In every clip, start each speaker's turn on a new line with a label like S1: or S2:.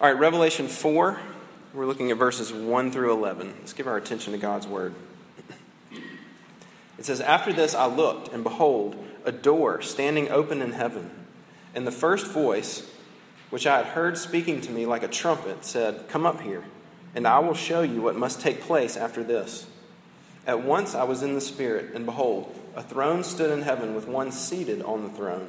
S1: All right, Revelation 4, we're looking at verses 1 through 11. Let's give our attention to God's word. It says, After this I looked, and behold, a door standing open in heaven. And the first voice, which I had heard speaking to me like a trumpet, said, Come up here, and I will show you what must take place after this. At once I was in the Spirit, and behold, a throne stood in heaven with one seated on the throne.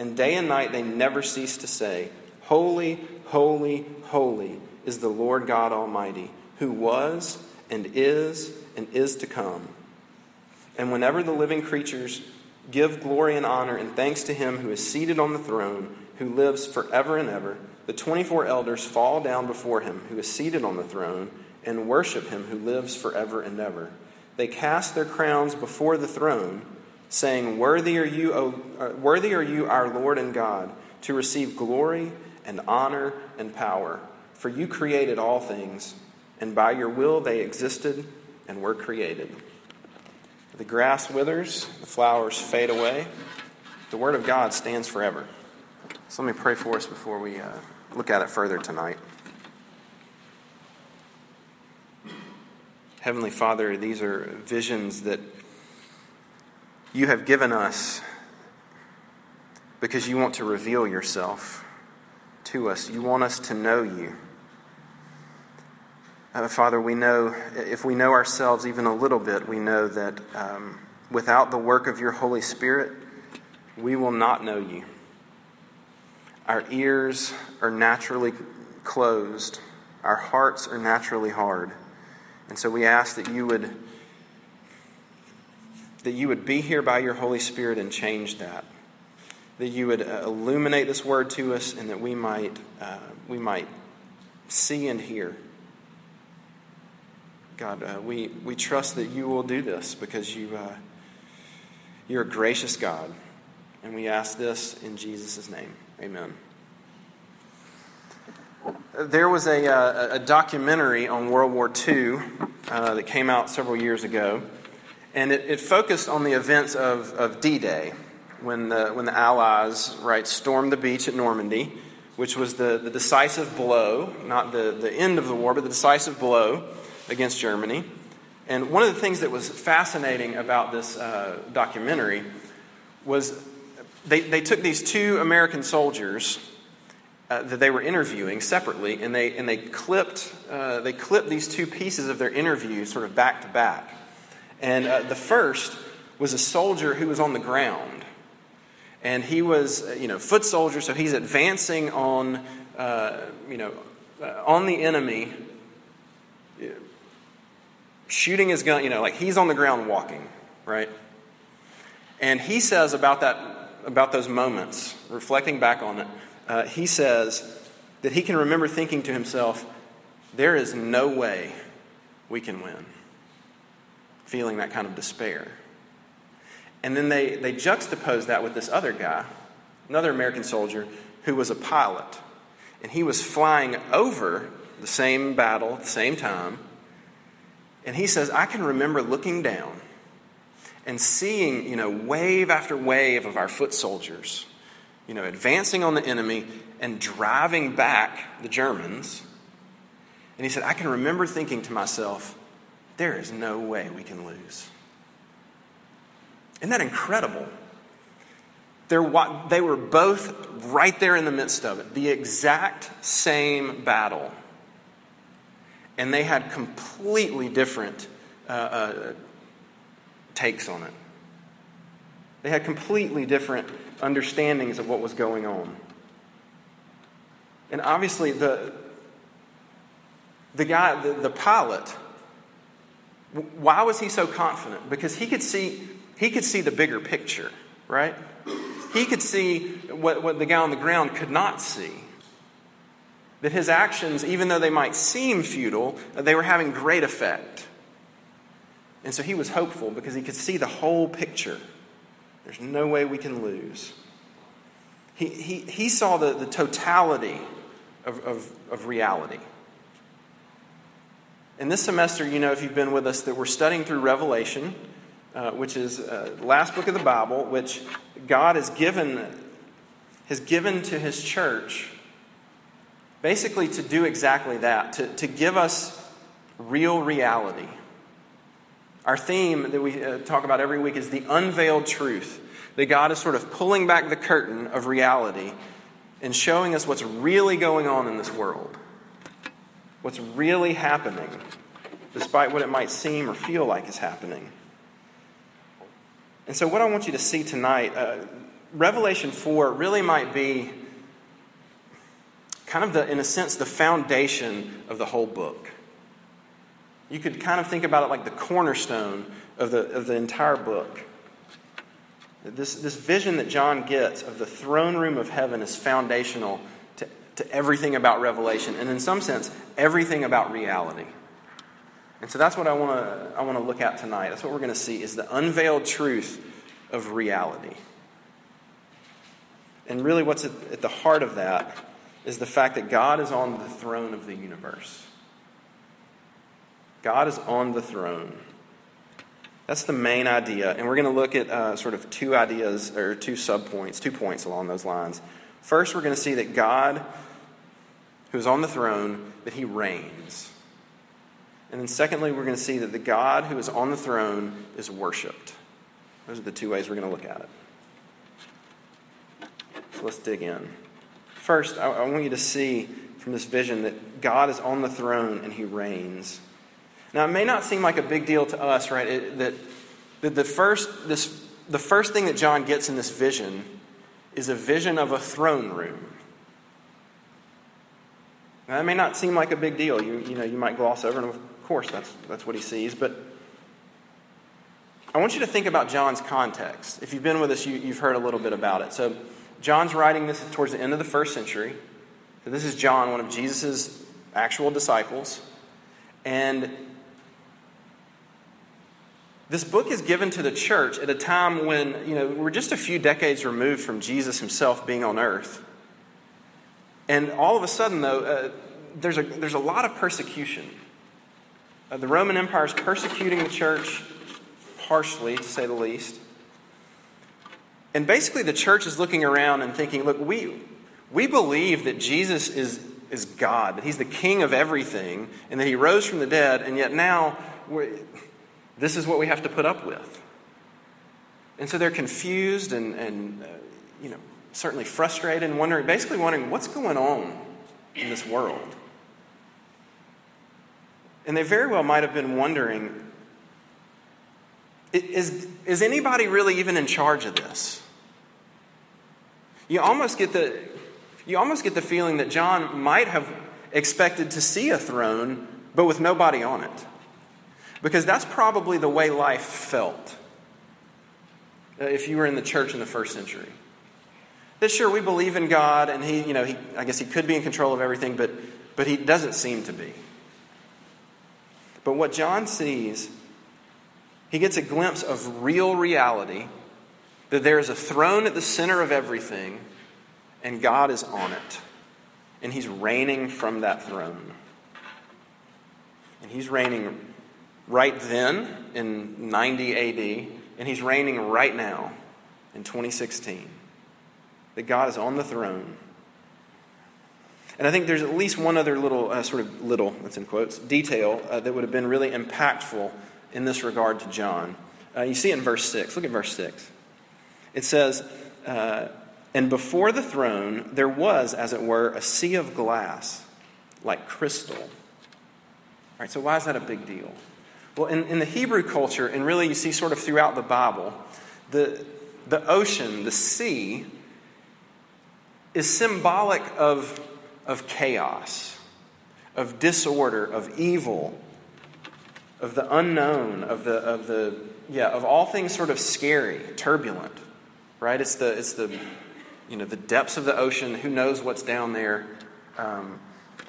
S1: And day and night they never cease to say, Holy, holy, holy is the Lord God Almighty, who was and is and is to come. And whenever the living creatures give glory and honor and thanks to him who is seated on the throne, who lives forever and ever, the 24 elders fall down before him who is seated on the throne and worship him who lives forever and ever. They cast their crowns before the throne, saying, Worthy are you, o, uh, worthy are you, our Lord and God, to receive glory and honor and power. For you created all things, and by your will they existed and were created. The grass withers, the flowers fade away. The word of God stands forever. So let me pray for us before we uh, look at it further tonight. Heavenly Father, these are visions that you have given us because you want to reveal yourself to us. You want us to know you. Uh, Father, we know, if we know ourselves even a little bit, we know that um, without the work of your Holy Spirit, we will not know you. Our ears are naturally closed, our hearts are naturally hard. And so we ask that you would that you would be here by your Holy Spirit and change that. That you would uh, illuminate this word to us and that we might uh, we might see and hear. God, uh, we, we trust that you will do this because you, uh, you're a gracious God. And we ask this in Jesus' name. Amen. There was a, uh, a documentary on World War II that came out several years ago, and it, it focused on the events of, of D Day when the, when the Allies right, stormed the beach at Normandy, which was the, the decisive blow, not the, the end of the war, but the decisive blow against Germany. And one of the things that was fascinating about this uh, documentary was they, they took these two American soldiers uh, that they were interviewing separately, and they, and they, clipped, uh, they clipped these two pieces of their interview sort of back to back. And uh, the first was a soldier who was on the ground. And he was, uh, you know, foot soldier, so he's advancing on, uh, you know, uh, on the enemy, shooting his gun, you know, like he's on the ground walking, right? And he says about that, about those moments, reflecting back on it, uh, he says that he can remember thinking to himself, there is no way we can win. Feeling that kind of despair. And then they, they juxtapose that with this other guy, another American soldier, who was a pilot. And he was flying over the same battle at the same time. And he says, I can remember looking down and seeing, you know, wave after wave of our foot soldiers you know, advancing on the enemy and driving back the Germans. And he said, I can remember thinking to myself, there is no way we can lose. Isn't that incredible? They're, they were both right there in the midst of it, the exact same battle. and they had completely different uh, uh, takes on it. They had completely different understandings of what was going on. And obviously, the, the guy, the, the pilot, why was he so confident? Because he could see, he could see the bigger picture, right? He could see what, what the guy on the ground could not see. That his actions, even though they might seem futile, they were having great effect. And so he was hopeful because he could see the whole picture. There's no way we can lose. He, he, he saw the, the totality of, of, of reality. In this semester, you know, if you've been with us, that we're studying through Revelation, uh, which is uh, last book of the Bible, which God has given, has given to his church basically to do exactly that, to, to give us real reality. Our theme that we uh, talk about every week is the unveiled truth that God is sort of pulling back the curtain of reality and showing us what's really going on in this world, what's really happening, despite what it might seem or feel like is happening. And so, what I want you to see tonight, uh, Revelation 4 really might be kind of, the, in a sense, the foundation of the whole book. You could kind of think about it like the cornerstone of the, of the entire book. This, this vision that John gets of the throne room of heaven is foundational to, everything about Revelation, and in some sense, everything about reality. And so that's what I want to I want to look at tonight. That's what we're going to see is the unveiled truth of reality. And really what's at, at the heart of that is the fact that God is on the throne of the universe. God is on the throne. That's the main idea. And we're going to look at uh, sort of two ideas or two subpoints, two points along those lines. First, we're going to see that God, who is on the throne, that he reigns. And then, secondly, we're going to see that the God who is on the throne is worshiped. Those are the two ways we're going to look at it. So let's dig in. First, I, want you to see from this vision that God is on the throne and he reigns. Now, it may not seem like a big deal to us, right? It, that, that the, first, this, the first thing that John gets in this vision is a vision of a throne room. Now, that may not seem like a big deal. You, you know, you might gloss over, and of course, that's, that's what he sees. But I want you to think about John's context. If you've been with us, you, you've heard a little bit about it. So, John's writing this towards the end of the first century. So this is John, one of Jesus' actual disciples. And this book is given to the church at a time when, you know, we're just a few decades removed from Jesus himself being on earth. And all of a sudden, though, uh, there's, a, there's a lot of persecution. Uh, the Roman Empire is persecuting the church harshly, to say the least. And basically, the church is looking around and thinking, look, we, we believe that Jesus is, is God, that he's the king of everything, and that he rose from the dead, and yet now this is what we have to put up with. And so they're confused and, and uh, you know, certainly frustrated and wondering, basically wondering, what's going on in this world? And they very well might have been wondering, is, is anybody really even in charge of this? You almost get the, you almost get the feeling that John might have expected to see a throne, but with nobody on it. Because that's probably the way life felt uh, if you were in the church in the first century. That sure, we believe in God, and he, you know, he, I guess he could be in control of everything, but, but he doesn't seem to be. But what John sees he gets a glimpse of real reality that there is a throne at the center of everything, and God is on it. And He's reigning from that throne. And He's reigning right then in 90 AD, and He's reigning right now in 2016. That God is on the throne. And I think there's at least one other little, uh, sort of little, that's in quotes, detail uh, that would have been really impactful in this regard to John. Uh, you see it in verse 6. Look at verse 6. It says, uh, And before the throne there was, as it were, a sea of glass, like crystal. right, so why is that a big deal? Well, in, in the Hebrew culture, and really you see sort of throughout the Bible, the, the ocean, the sea, is symbolic of, of chaos, of disorder, of evil, of the unknown, of the, of the yeah, of all things sort of scary, turbulent, right? It's the, it's the, you know, the depths of the ocean. Who knows what's down there? Um,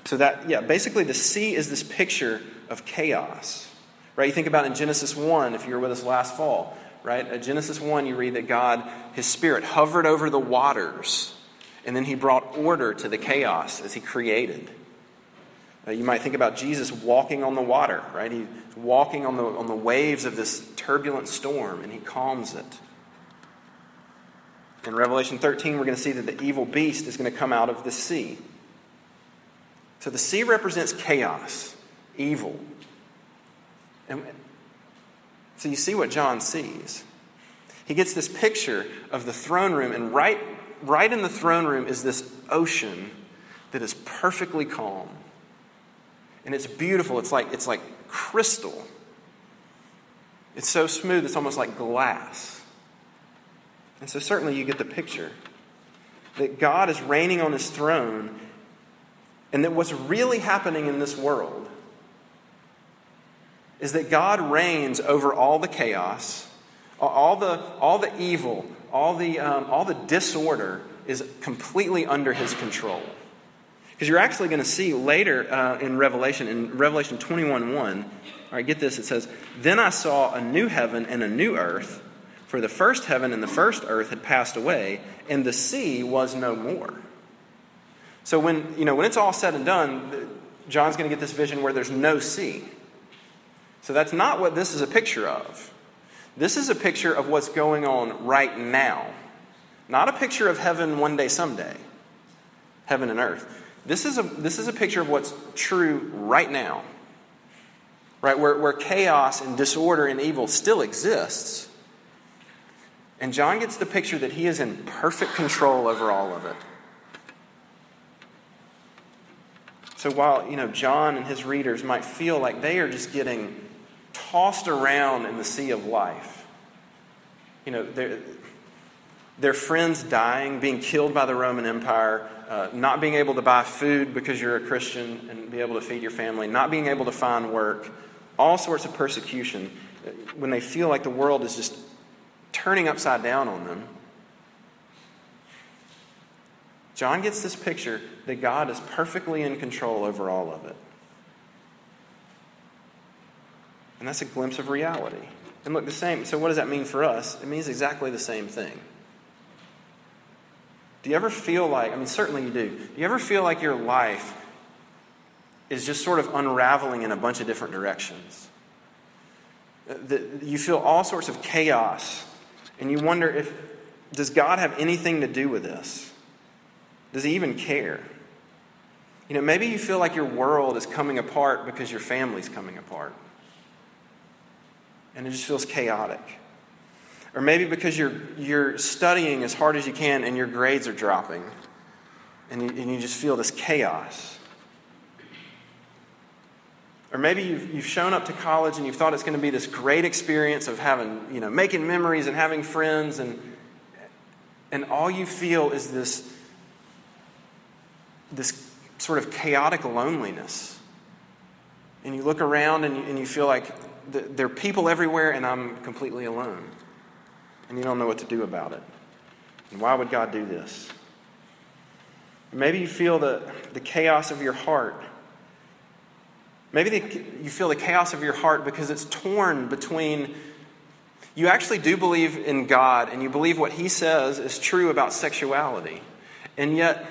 S1: so that, yeah, basically the sea is this picture of chaos, right? You think about in Genesis 1, if you were with us last fall, right? In Genesis 1, you read that God, his spirit, hovered over the waters, and then he brought order to the chaos as he created. You might think about Jesus walking on the water, right? He's walking on the, on the waves of this turbulent storm, and he calms it. In Revelation 13, we're going to see that the evil beast is going to come out of the sea. So the sea represents chaos, evil. And so you see what John sees. He gets this picture of the throne room, and right, right in the throne room is this ocean that is perfectly calm. And it's beautiful. It's like, it's like crystal. It's so smooth, it's almost like glass. And so, certainly, you get the picture that God is reigning on his throne, and that what's really happening in this world is that God reigns over all the chaos, all the, all the evil, all the, um, all the disorder is completely under his control. Because you're actually going to see later uh, in Revelation, in Revelation 21 1, all right, get this, it says, Then I saw a new heaven and a new earth, for the first heaven and the first earth had passed away, and the sea was no more. So when, you know, when it's all said and done, John's going to get this vision where there's no sea. So that's not what this is a picture of. This is a picture of what's going on right now. Not a picture of heaven one day, someday. Heaven and earth. This is a, this is a picture of what's true right now, right? Where, where chaos and disorder and evil still exists. And John gets the picture that he is in perfect control over all of it. So while, you know, John and his readers might feel like they are just getting tossed around in the sea of life, you know, their friends dying, being killed by the Roman Empire, uh, not being able to buy food because you're a Christian and be able to feed your family, not being able to find work, all sorts of persecution, when they feel like the world is just turning upside down on them. John gets this picture that God is perfectly in control over all of it. And that's a glimpse of reality. And look, the same. So, what does that mean for us? It means exactly the same thing. Do you ever feel like, I mean, certainly you do, do you ever feel like your life is just sort of unraveling in a bunch of different directions? That you feel all sorts of chaos, and you wonder if, does God have anything to do with this? Does He even care? You know, maybe you feel like your world is coming apart because your family's coming apart. And it just feels chaotic. Or maybe because you're, you're studying as hard as you can and your grades are dropping and you, and you just feel this chaos. Or maybe you've, you've shown up to college and you've thought it's going to be this great experience of having, you know, making memories and having friends, and, and all you feel is this, this sort of chaotic loneliness. And you look around and you, and you feel like there are people everywhere and I'm completely alone and you don't know what to do about it. And why would God do this? Maybe you feel the, the chaos of your heart. Maybe the, you feel the chaos of your heart because it's torn between you actually do believe in God and you believe what He says is true about sexuality, and yet,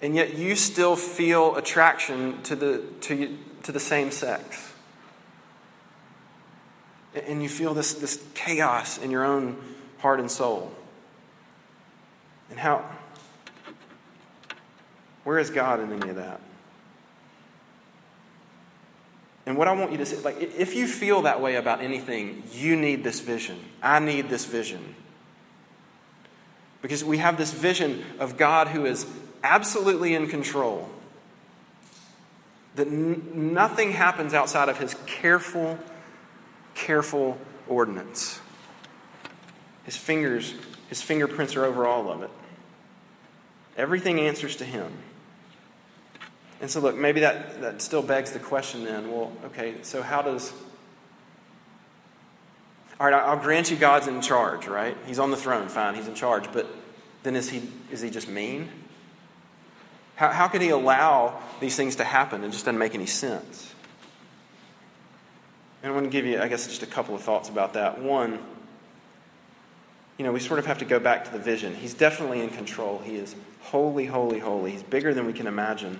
S1: and yet you still feel attraction to the, to, to the same sex and you feel this, this chaos in your own heart and soul. And how, where is God in any of that? And what I want you to say, like, if you feel that way about anything, you need this vision. I need this vision. Because we have this vision of God who is absolutely in control. That n- nothing happens outside of his careful, careful ordinance. His fingers, his fingerprints are over all of it. Everything answers to him. And so, look, maybe that, that still begs the question then well, okay, so how does. All right, I'll grant you God's in charge, right? He's on the throne, fine, he's in charge. But then is he, is he just mean? How, how could he allow these things to happen? It just doesn't make any sense. And I want to give you, I guess, just a couple of thoughts about that. One, you know, we sort of have to go back to the vision. He's definitely in control. He is holy, holy, holy. He's bigger than we can imagine.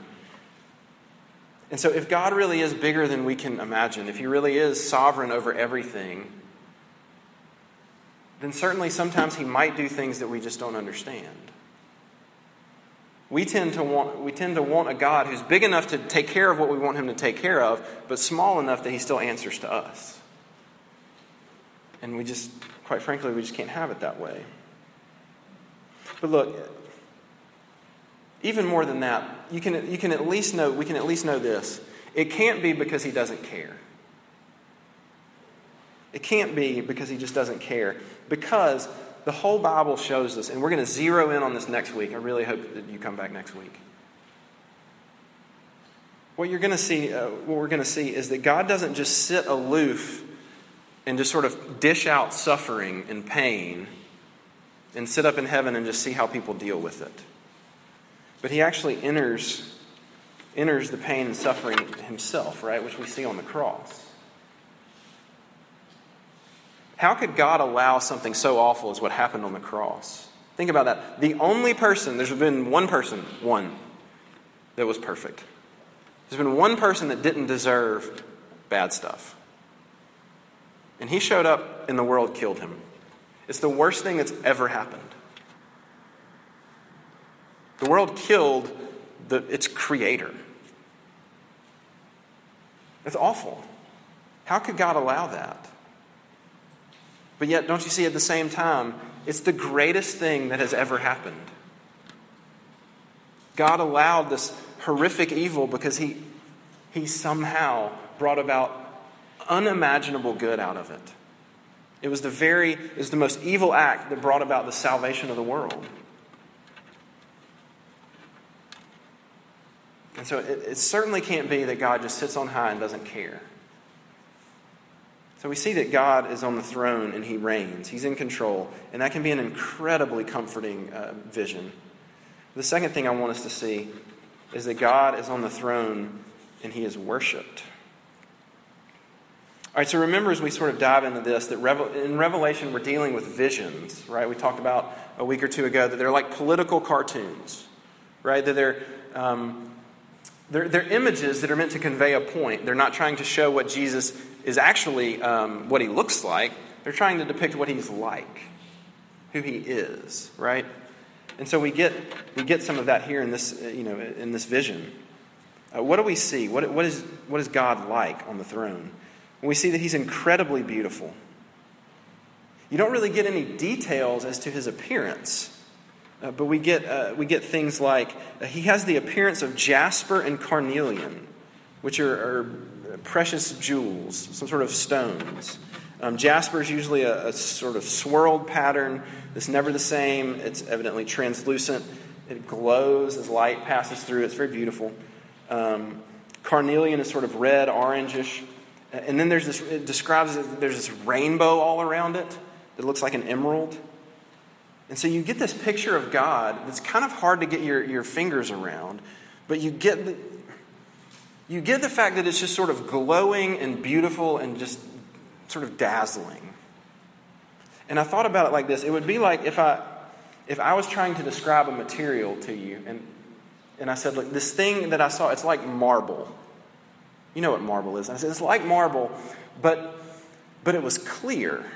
S1: And so, if God really is bigger than we can imagine, if He really is sovereign over everything, then certainly sometimes He might do things that we just don't understand. We tend, to want, we tend to want a God who's big enough to take care of what we want Him to take care of, but small enough that He still answers to us. And we just, quite frankly, we just can't have it that way. But look, even more than that, you can, you can at least know, we can at least know this. It can't be because he doesn't care. It can't be because he just doesn't care. Because the whole Bible shows this, and we're going to zero in on this next week. I really hope that you come back next week. What you're going to see, uh, what we're going to see is that God doesn't just sit aloof and just sort of dish out suffering and pain and sit up in heaven and just see how people deal with it. But he actually enters, enters the pain and suffering himself, right, which we see on the cross. How could God allow something so awful as what happened on the cross? Think about that. The only person, there's been one person, one, that was perfect. There's been one person that didn't deserve bad stuff. And he showed up and the world killed him. It's the worst thing that's ever happened. The world killed the, its creator. It's awful. How could God allow that? But yet, don't you see at the same time, it's the greatest thing that has ever happened. God allowed this horrific evil because he, he somehow brought about unimaginable good out of it. It was the very, it was the most evil act that brought about the salvation of the world. And so it, it, certainly can't be that God just sits on high and doesn't care. So we see that God is on the throne and he reigns, he's in control, and that can be an incredibly comforting uh, vision. The second thing I want us to see is that God is on the throne and he is worshiped. All right, so remember as we sort of dive into this that in Revelation we're dealing with visions, right? We talked about a week or two ago that they're like political cartoons, right? That they're um, they're, they're, images that are meant to convey a point. They're not trying to show what Jesus is actually, um, what he looks like. They're trying to depict what he's like, who he is, right? And so we get, we get some of that here in this, you know, in this vision. Uh, what do we see? What, what, is, what is God like on the throne? we see that he's incredibly beautiful. You don't really get any details as to his appearance. Uh, but we get, uh, we get things like uh, he has the appearance of jasper and carnelian, which are, are precious jewels, some sort of stones. Um, jasper is usually a, a, sort of swirled pattern that's never the same. It's evidently translucent. It glows as light passes through. It's very beautiful. Um, carnelian is sort of red, orangish. And then there's this, it describes there's this rainbow all around it that looks like an emerald. And so you get this picture of God that's kind of hard to get your, your fingers around, but you get, the, you get the fact that it's just sort of glowing and beautiful and just sort of dazzling. And I thought about it like this it would be like if I, if I was trying to describe a material to you, and, and I said, Look, this thing that I saw, it's like marble. You know what marble is. I said, It's like marble, but, but it was clear.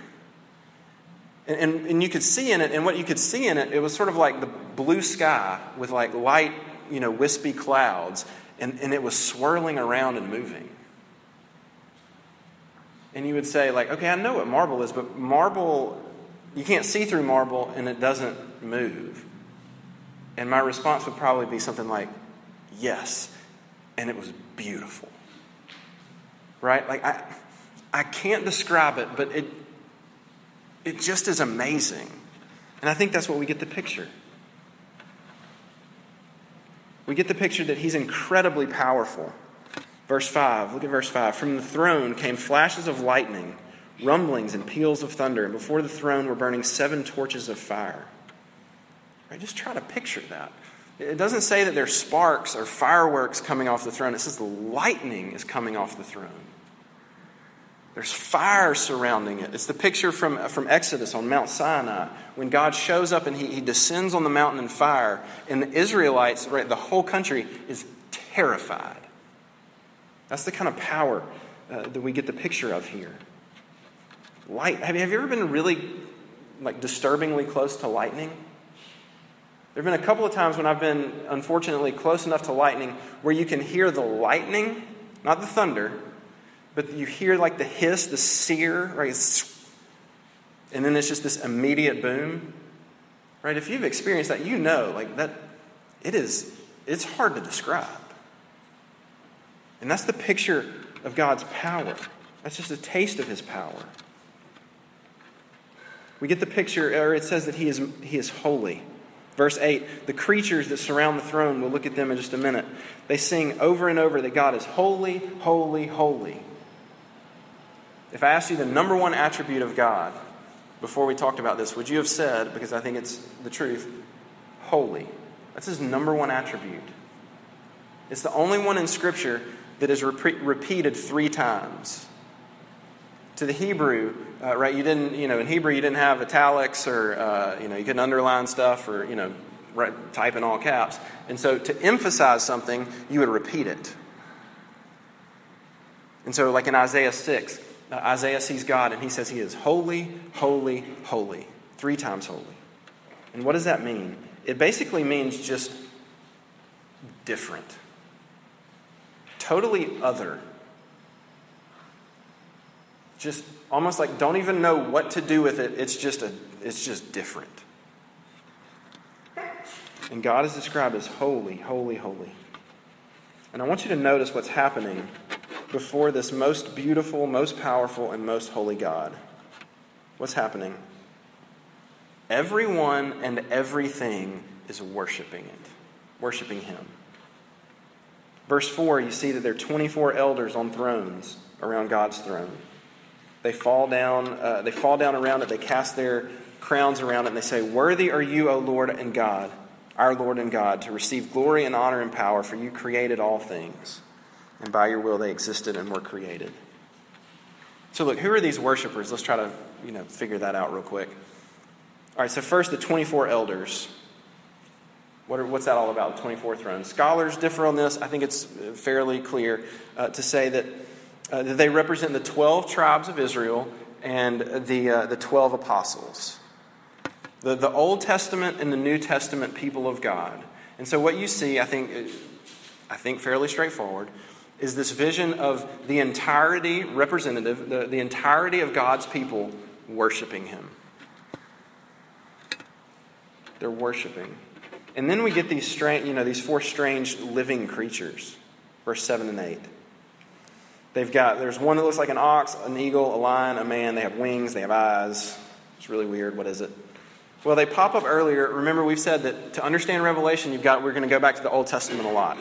S1: And, and, and, you could see in it, and what you could see in it, it was sort of like the blue sky with like light, you know, wispy clouds, and, and it was swirling around and moving. And you would say, like, okay, I know what marble is, but marble, you can't see through marble and it doesn't move. And my response would probably be something like, yes, and it was beautiful. Right? Like, I, I can't describe it, but it, it just is amazing. And I think that's what we get the picture. We get the picture that he's incredibly powerful. Verse 5, look at verse 5. From the throne came flashes of lightning, rumblings, and peals of thunder, and before the throne were burning seven torches of fire. Right, just try to picture that. It doesn't say that there's sparks or fireworks coming off the throne, it says the lightning is coming off the throne. There's fire surrounding it. It's the picture from, from Exodus on Mount Sinai when God shows up and he, he descends on the mountain in fire, and the Israelites, right, the whole country is terrified. That's the kind of power uh, that we get the picture of here. Light. Have you, have you ever been really, like, disturbingly close to lightning? There have been a couple of times when I've been, unfortunately, close enough to lightning where you can hear the lightning, not the thunder, but you hear like the hiss, the sear, right? And then it's just this immediate boom. Right? If you've experienced that, you know, like that, it is, it's hard to describe. And that's the picture of God's power. That's just a taste of his power. We get the picture, or it says that he is, he is holy. Verse 8 the creatures that surround the throne, we'll look at them in just a minute. They sing over and over that God is holy, holy, holy. If I asked you the number one attribute of God before we talked about this, would you have said, because I think it's the truth, holy? That's his number one attribute. It's the only one in Scripture that is re- repeated three times. To the Hebrew, uh, right? You didn't, you know, in Hebrew you didn't have italics or, uh, you know, you couldn't underline stuff or, you know, write, type in all caps. And so to emphasize something, you would repeat it. And so, like in Isaiah 6, Isaiah sees God and he says he is holy, holy, holy. Three times holy. And what does that mean? It basically means just different, totally other. Just almost like don't even know what to do with it. It's just a it's just different. And God is described as holy, holy, holy. And I want you to notice what's happening before this most beautiful, most powerful, and most holy God. What's happening? Everyone and everything is worshiping it, worshiping Him. Verse 4, you see that there are 24 elders on thrones around God's throne. They fall down, uh, they fall down around it, they cast their crowns around it, and they say, Worthy are you, O Lord and God, our Lord and God, to receive glory and honor and power, for you created all things and by your will they existed and were created. So, look, who are these worshipers? Let's try to you know, figure that out real quick. All right, so first, the 24 elders. What are, what's that all about, the 24 thrones? Scholars differ on this. I think it's fairly clear uh, to say that, uh, that they represent the 12 tribes of Israel and the, uh, the 12 apostles. The, the Old Testament and the New Testament people of God. And so, what you see, I think, I think fairly straightforward, is this vision of the entirety, representative, the, the entirety of God's people worshiping Him. They're worshiping. And then we get these strange, you know, these four strange living creatures, verse 7 and 8. They've got, there's one that looks like an ox, an eagle, a lion, a man. They have wings, they have eyes. It's really weird. What is it? Well, they pop up earlier. Remember, we've said that to understand Revelation, you've got, we're going to go back to the Old Testament a lot.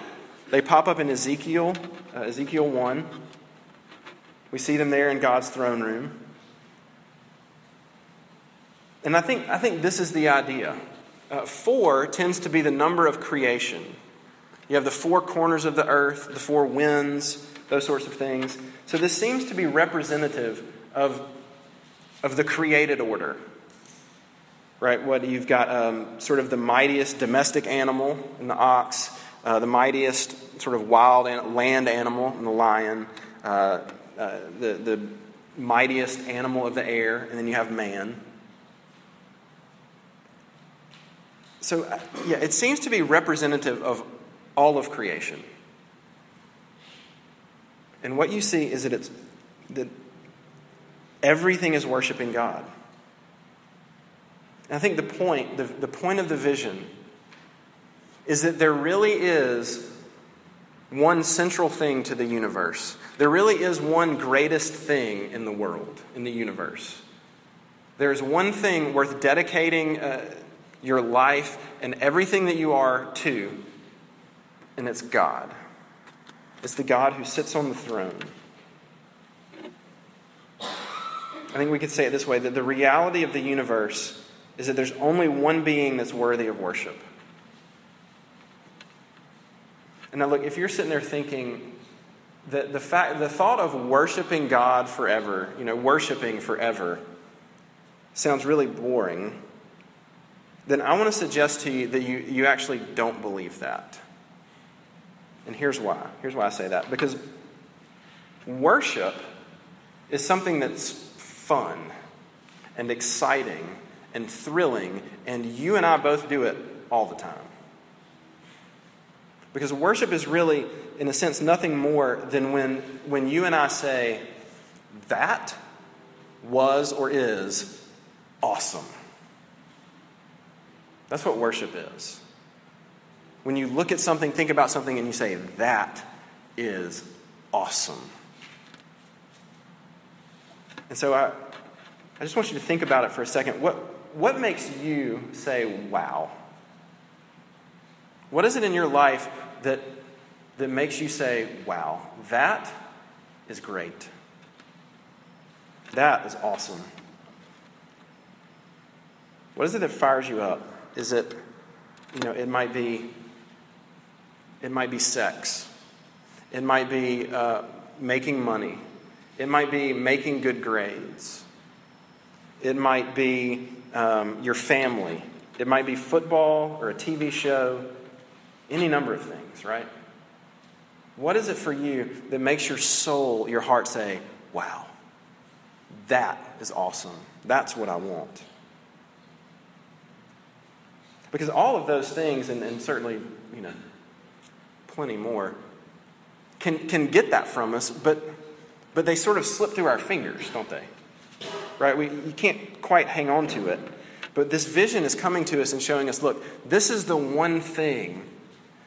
S1: They pop up in Ezekiel, uh, Ezekiel 1. We see them there in God's throne room. And I think, I think this is the idea. Uh, four tends to be the number of creation. You have the four corners of the earth, the four winds, those sorts of things. So this seems to be representative of, of the created order. Right? What you've got um, sort of the mightiest domestic animal in the ox, uh, the mightiest sort of wild land animal, the lion, uh, uh, the, the mightiest animal of the air, and then you have man. So, uh, yeah, it seems to be representative of all of creation. And what you see is that it's that everything is worshiping God. And I think the point, the, the point of the vision is that there really is one central thing to the universe. There really is one greatest thing in the world, in the universe. There is one thing worth dedicating uh, your life and everything that you are to, and it's God. It's the God who sits on the throne. I think we could say it this way that the reality of the universe is that there's only one being that's worthy of worship. And now, look, if you're sitting there thinking that the, fact, the thought of worshiping God forever, you know, worshiping forever, sounds really boring, then I want to suggest to you that you, you actually don't believe that. And here's why. Here's why I say that. Because worship is something that's fun and exciting and thrilling, and you and I both do it all the time. Because worship is really, in a sense, nothing more than when, when you and I say, that was or is awesome. That's what worship is. When you look at something, think about something, and you say, that is awesome. And so I, I just want you to think about it for a second. What, what makes you say, wow? What is it in your life that, that makes you say, wow, that is great? That is awesome. What is it that fires you up? Is it, you know, it might be, it might be sex. It might be uh, making money. It might be making good grades. It might be um, your family. It might be football or a TV show any number of things, right? What is it for you that makes your soul, your heart say, wow, that is awesome? That's what I want. Because all of those things, and, and certainly, you know, plenty more, can, can get that from us, but, but they sort of slip through our fingers, don't they? Right? We, you can't quite hang on to it. But this vision is coming to us and showing us look, this is the one thing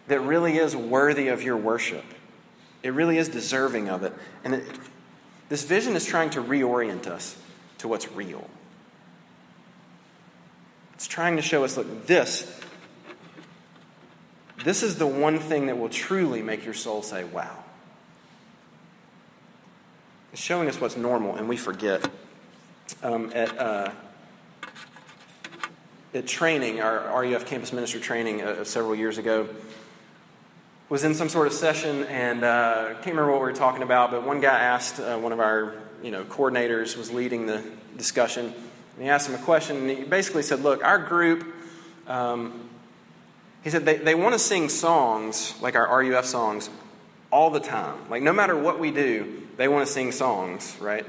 S1: that really is worthy of your worship. It really is deserving of it. And it, this vision is trying to reorient us to what's real. It's trying to show us look, this, this is the one thing that will truly make your soul say, wow. It's showing us what's normal, and we forget. Um, at, uh, at training, our RUF campus minister training uh, several years ago, was in some sort of session and uh, can't remember what we were talking about, but one guy asked uh, one of our you know coordinators was leading the discussion, and he asked him a question, and he basically said, "Look, our group." Um, he said they, they want to sing songs like our RUF songs all the time. Like no matter what we do, they want to sing songs, right?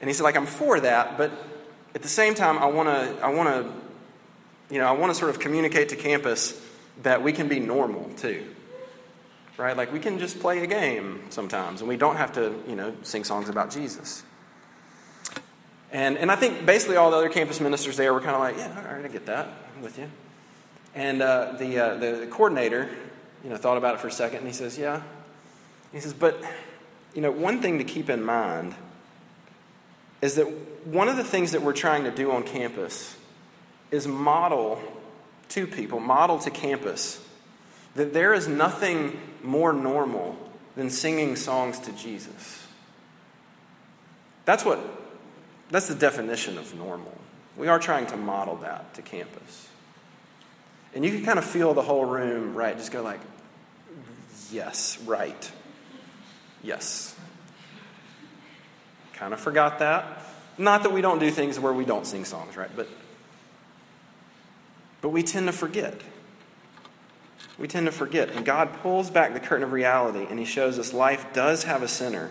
S1: And he said, like I'm for that, but at the same time, I want to I want to you know I want to sort of communicate to campus that we can be normal too right? Like we can just play a game sometimes, and we don't have to, you know, sing songs about Jesus. And, and I think basically all the other campus ministers there were kind of like, yeah, all right, I get that. I'm with you. And uh, the, uh, the coordinator, you know, thought about it for a second, and he says, yeah. He says, but, you know, one thing to keep in mind is that one of the things that we're trying to do on campus is model to people, model to campus that there is nothing more normal than singing songs to Jesus. That's what that's the definition of normal. We are trying to model that to campus. And you can kind of feel the whole room, right? Just go like, yes, right. Yes. Kind of forgot that. Not that we don't do things where we don't sing songs, right? But but we tend to forget we tend to forget. And God pulls back the curtain of reality and He shows us life does have a center.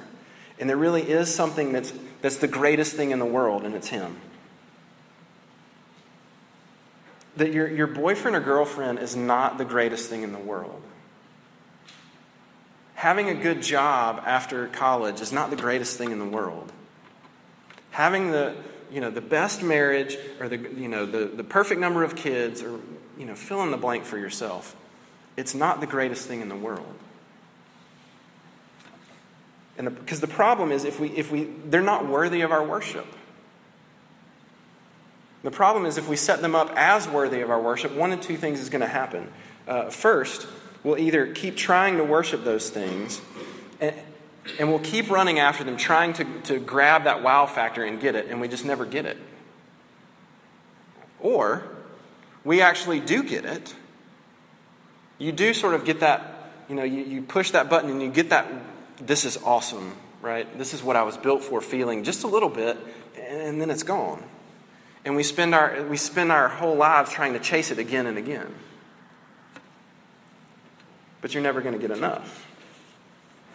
S1: And there really is something that's, that's the greatest thing in the world, and it's Him. That your, your boyfriend or girlfriend is not the greatest thing in the world. Having a good job after college is not the greatest thing in the world. Having the, you know, the best marriage or the, you know, the, the perfect number of kids or you know, fill in the blank for yourself it's not the greatest thing in the world. And because the, the problem is if we, if we, they're not worthy of our worship. The problem is if we set them up as worthy of our worship, one of two things is going to happen. Uh, first, we'll either keep trying to worship those things, and, and we'll keep running after them, trying to, to grab that wow factor and get it, and we just never get it. Or we actually do get it. You do sort of get that, you know, you, you push that button and you get that, this is awesome, right? This is what I was built for feeling just a little bit, and then it's gone. And we spend our, we spend our whole lives trying to chase it again and again. But you're never going to get enough.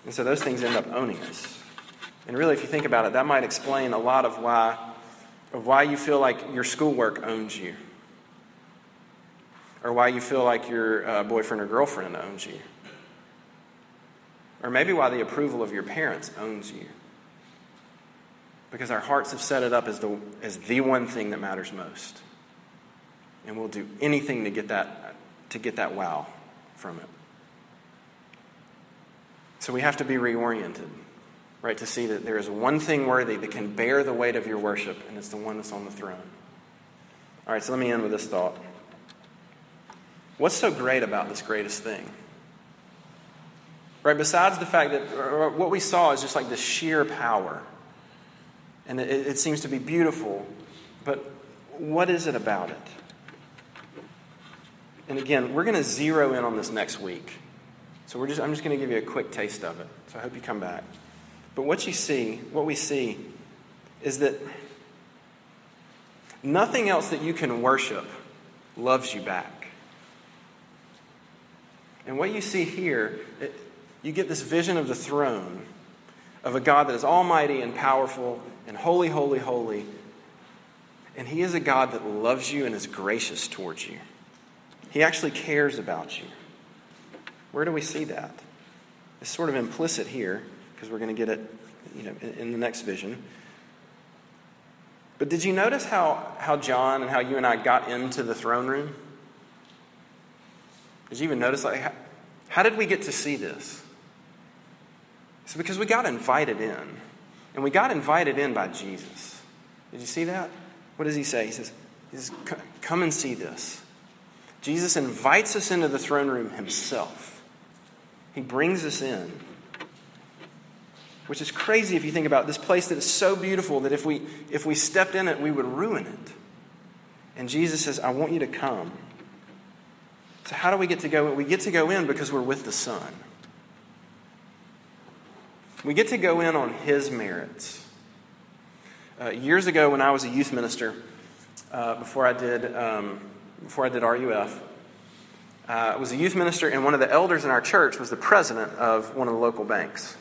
S1: And so those things end up owning us. And really, if you think about it, that might explain a lot of why, of why you feel like your schoolwork owns you, or why you feel like your uh, boyfriend or girlfriend owns you, or maybe why the approval of your parents owns you. Because our hearts have set it up as the, as the one thing that matters most. And we'll do anything to get that, to get that wow from it. So we have to be reoriented, right, to see that there is one thing worthy that can bear the weight of your worship, and it's the one that's on the throne. All right, so let me end with this thought. What's so great about this greatest thing? Right, besides the fact that what we saw is just like the sheer power, and it, it seems to be beautiful, but what is it about it? And again, we're going to zero in on this next week. So we're just, I'm just going to give you a quick taste of it. So I hope you come back. But what you see, what we see, is that nothing else that you can worship loves you back. And what you see here, it, you get this vision of the throne of a God that is almighty and powerful and holy, holy, holy. And He is a God that loves you and is gracious towards you. He actually cares about you. Where do we see that? It's sort of implicit here because we're going to get it you know, in, in the next vision. But did you notice how, how John and how you and I got into the throne room? Did you even notice, like, how, how did we get to see this? It's because we got invited in. And we got invited in by Jesus. Did you see that? What does he say? He says, he says Come and see this. Jesus invites us into the throne room himself. He brings us in. Which is crazy if you think about this place that is so beautiful that if we, if we stepped in it, we would ruin it. And Jesus says, I want you to come. So, how do we get to go in? We get to go in because we're with the Son. We get to go in on His merits. Uh, years ago, when I was a youth minister, uh, before I did um, before I did RUF, uh, I was a youth minister, and one of the elders in our church was the president of one of the local banks.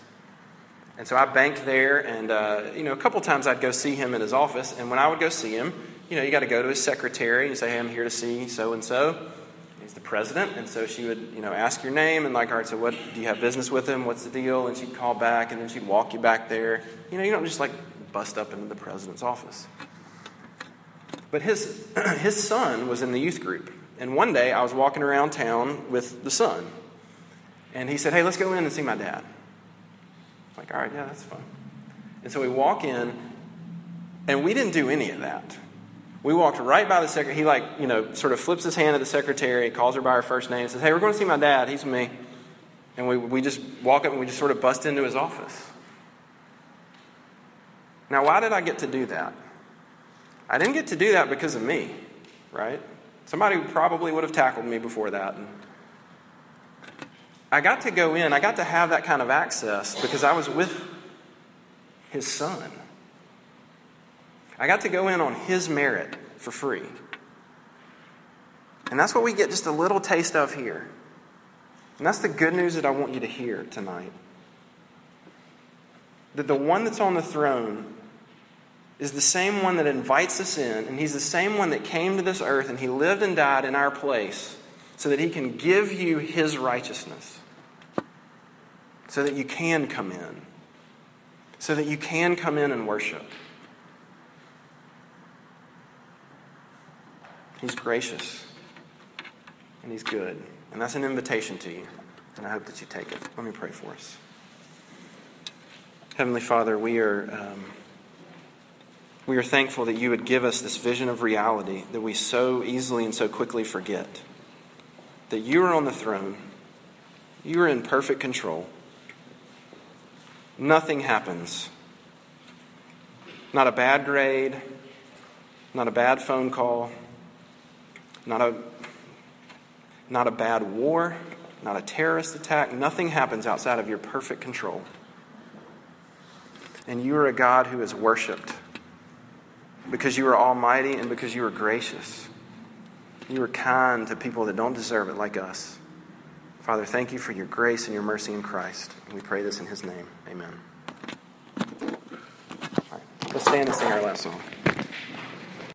S1: And so I banked there, and uh, you know, a couple times I'd go see him in his office. And when I would go see him, you know, you got to go to his secretary and say, "Hey, I'm here to see so and so." The president, and so she would, you know, ask your name and like, "All right, so what do you have business with him? What's the deal?" And she'd call back, and then she'd walk you back there. You know, you don't just like bust up into the president's office. But his his son was in the youth group, and one day I was walking around town with the son. And he said, Hey, let's go in and see my dad. I'm like, all right, yeah, that's fine. And so we walk in, and we didn't do any of that. We walked right by the secretary. He, like, you know, sort of flips his hand at the secretary, calls her by her first name, says, Hey, we're going to see my dad. He's with me. And we, we just walk up and we just sort of bust into his office. Now, why did I get to do that? I didn't get to do that because of me, right? Somebody probably would have tackled me before that. And I got to go in, I got to have that kind of access because I was with his son. I got to go in on his merit for free. And that's what we get just a little taste of here. And that's the good news that I want you to hear tonight. That the one that's on the throne is the same one that invites us in, and He's the same one that came to this earth and He lived and died in our place so that He can give you His righteousness, so that you can come in, so that you can come in and worship. He's gracious and He's good. And that's an invitation to you. And I hope that you take it. Let me pray for us. Heavenly Father, we are, um, we are thankful that you would give us this vision of reality that we so easily and so quickly forget. That you are on the throne, you are in perfect control. Nothing happens. Not a bad grade, not a bad phone call, not a, not a bad war, not a terrorist attack. Nothing happens outside of your perfect control. And you are a God who is worshiped because you are almighty and because you are gracious. You are kind to people that don't deserve it, like us. Father, thank you for your grace and your mercy in Christ. We pray this in his name. Amen. Let's stand and sing our last song.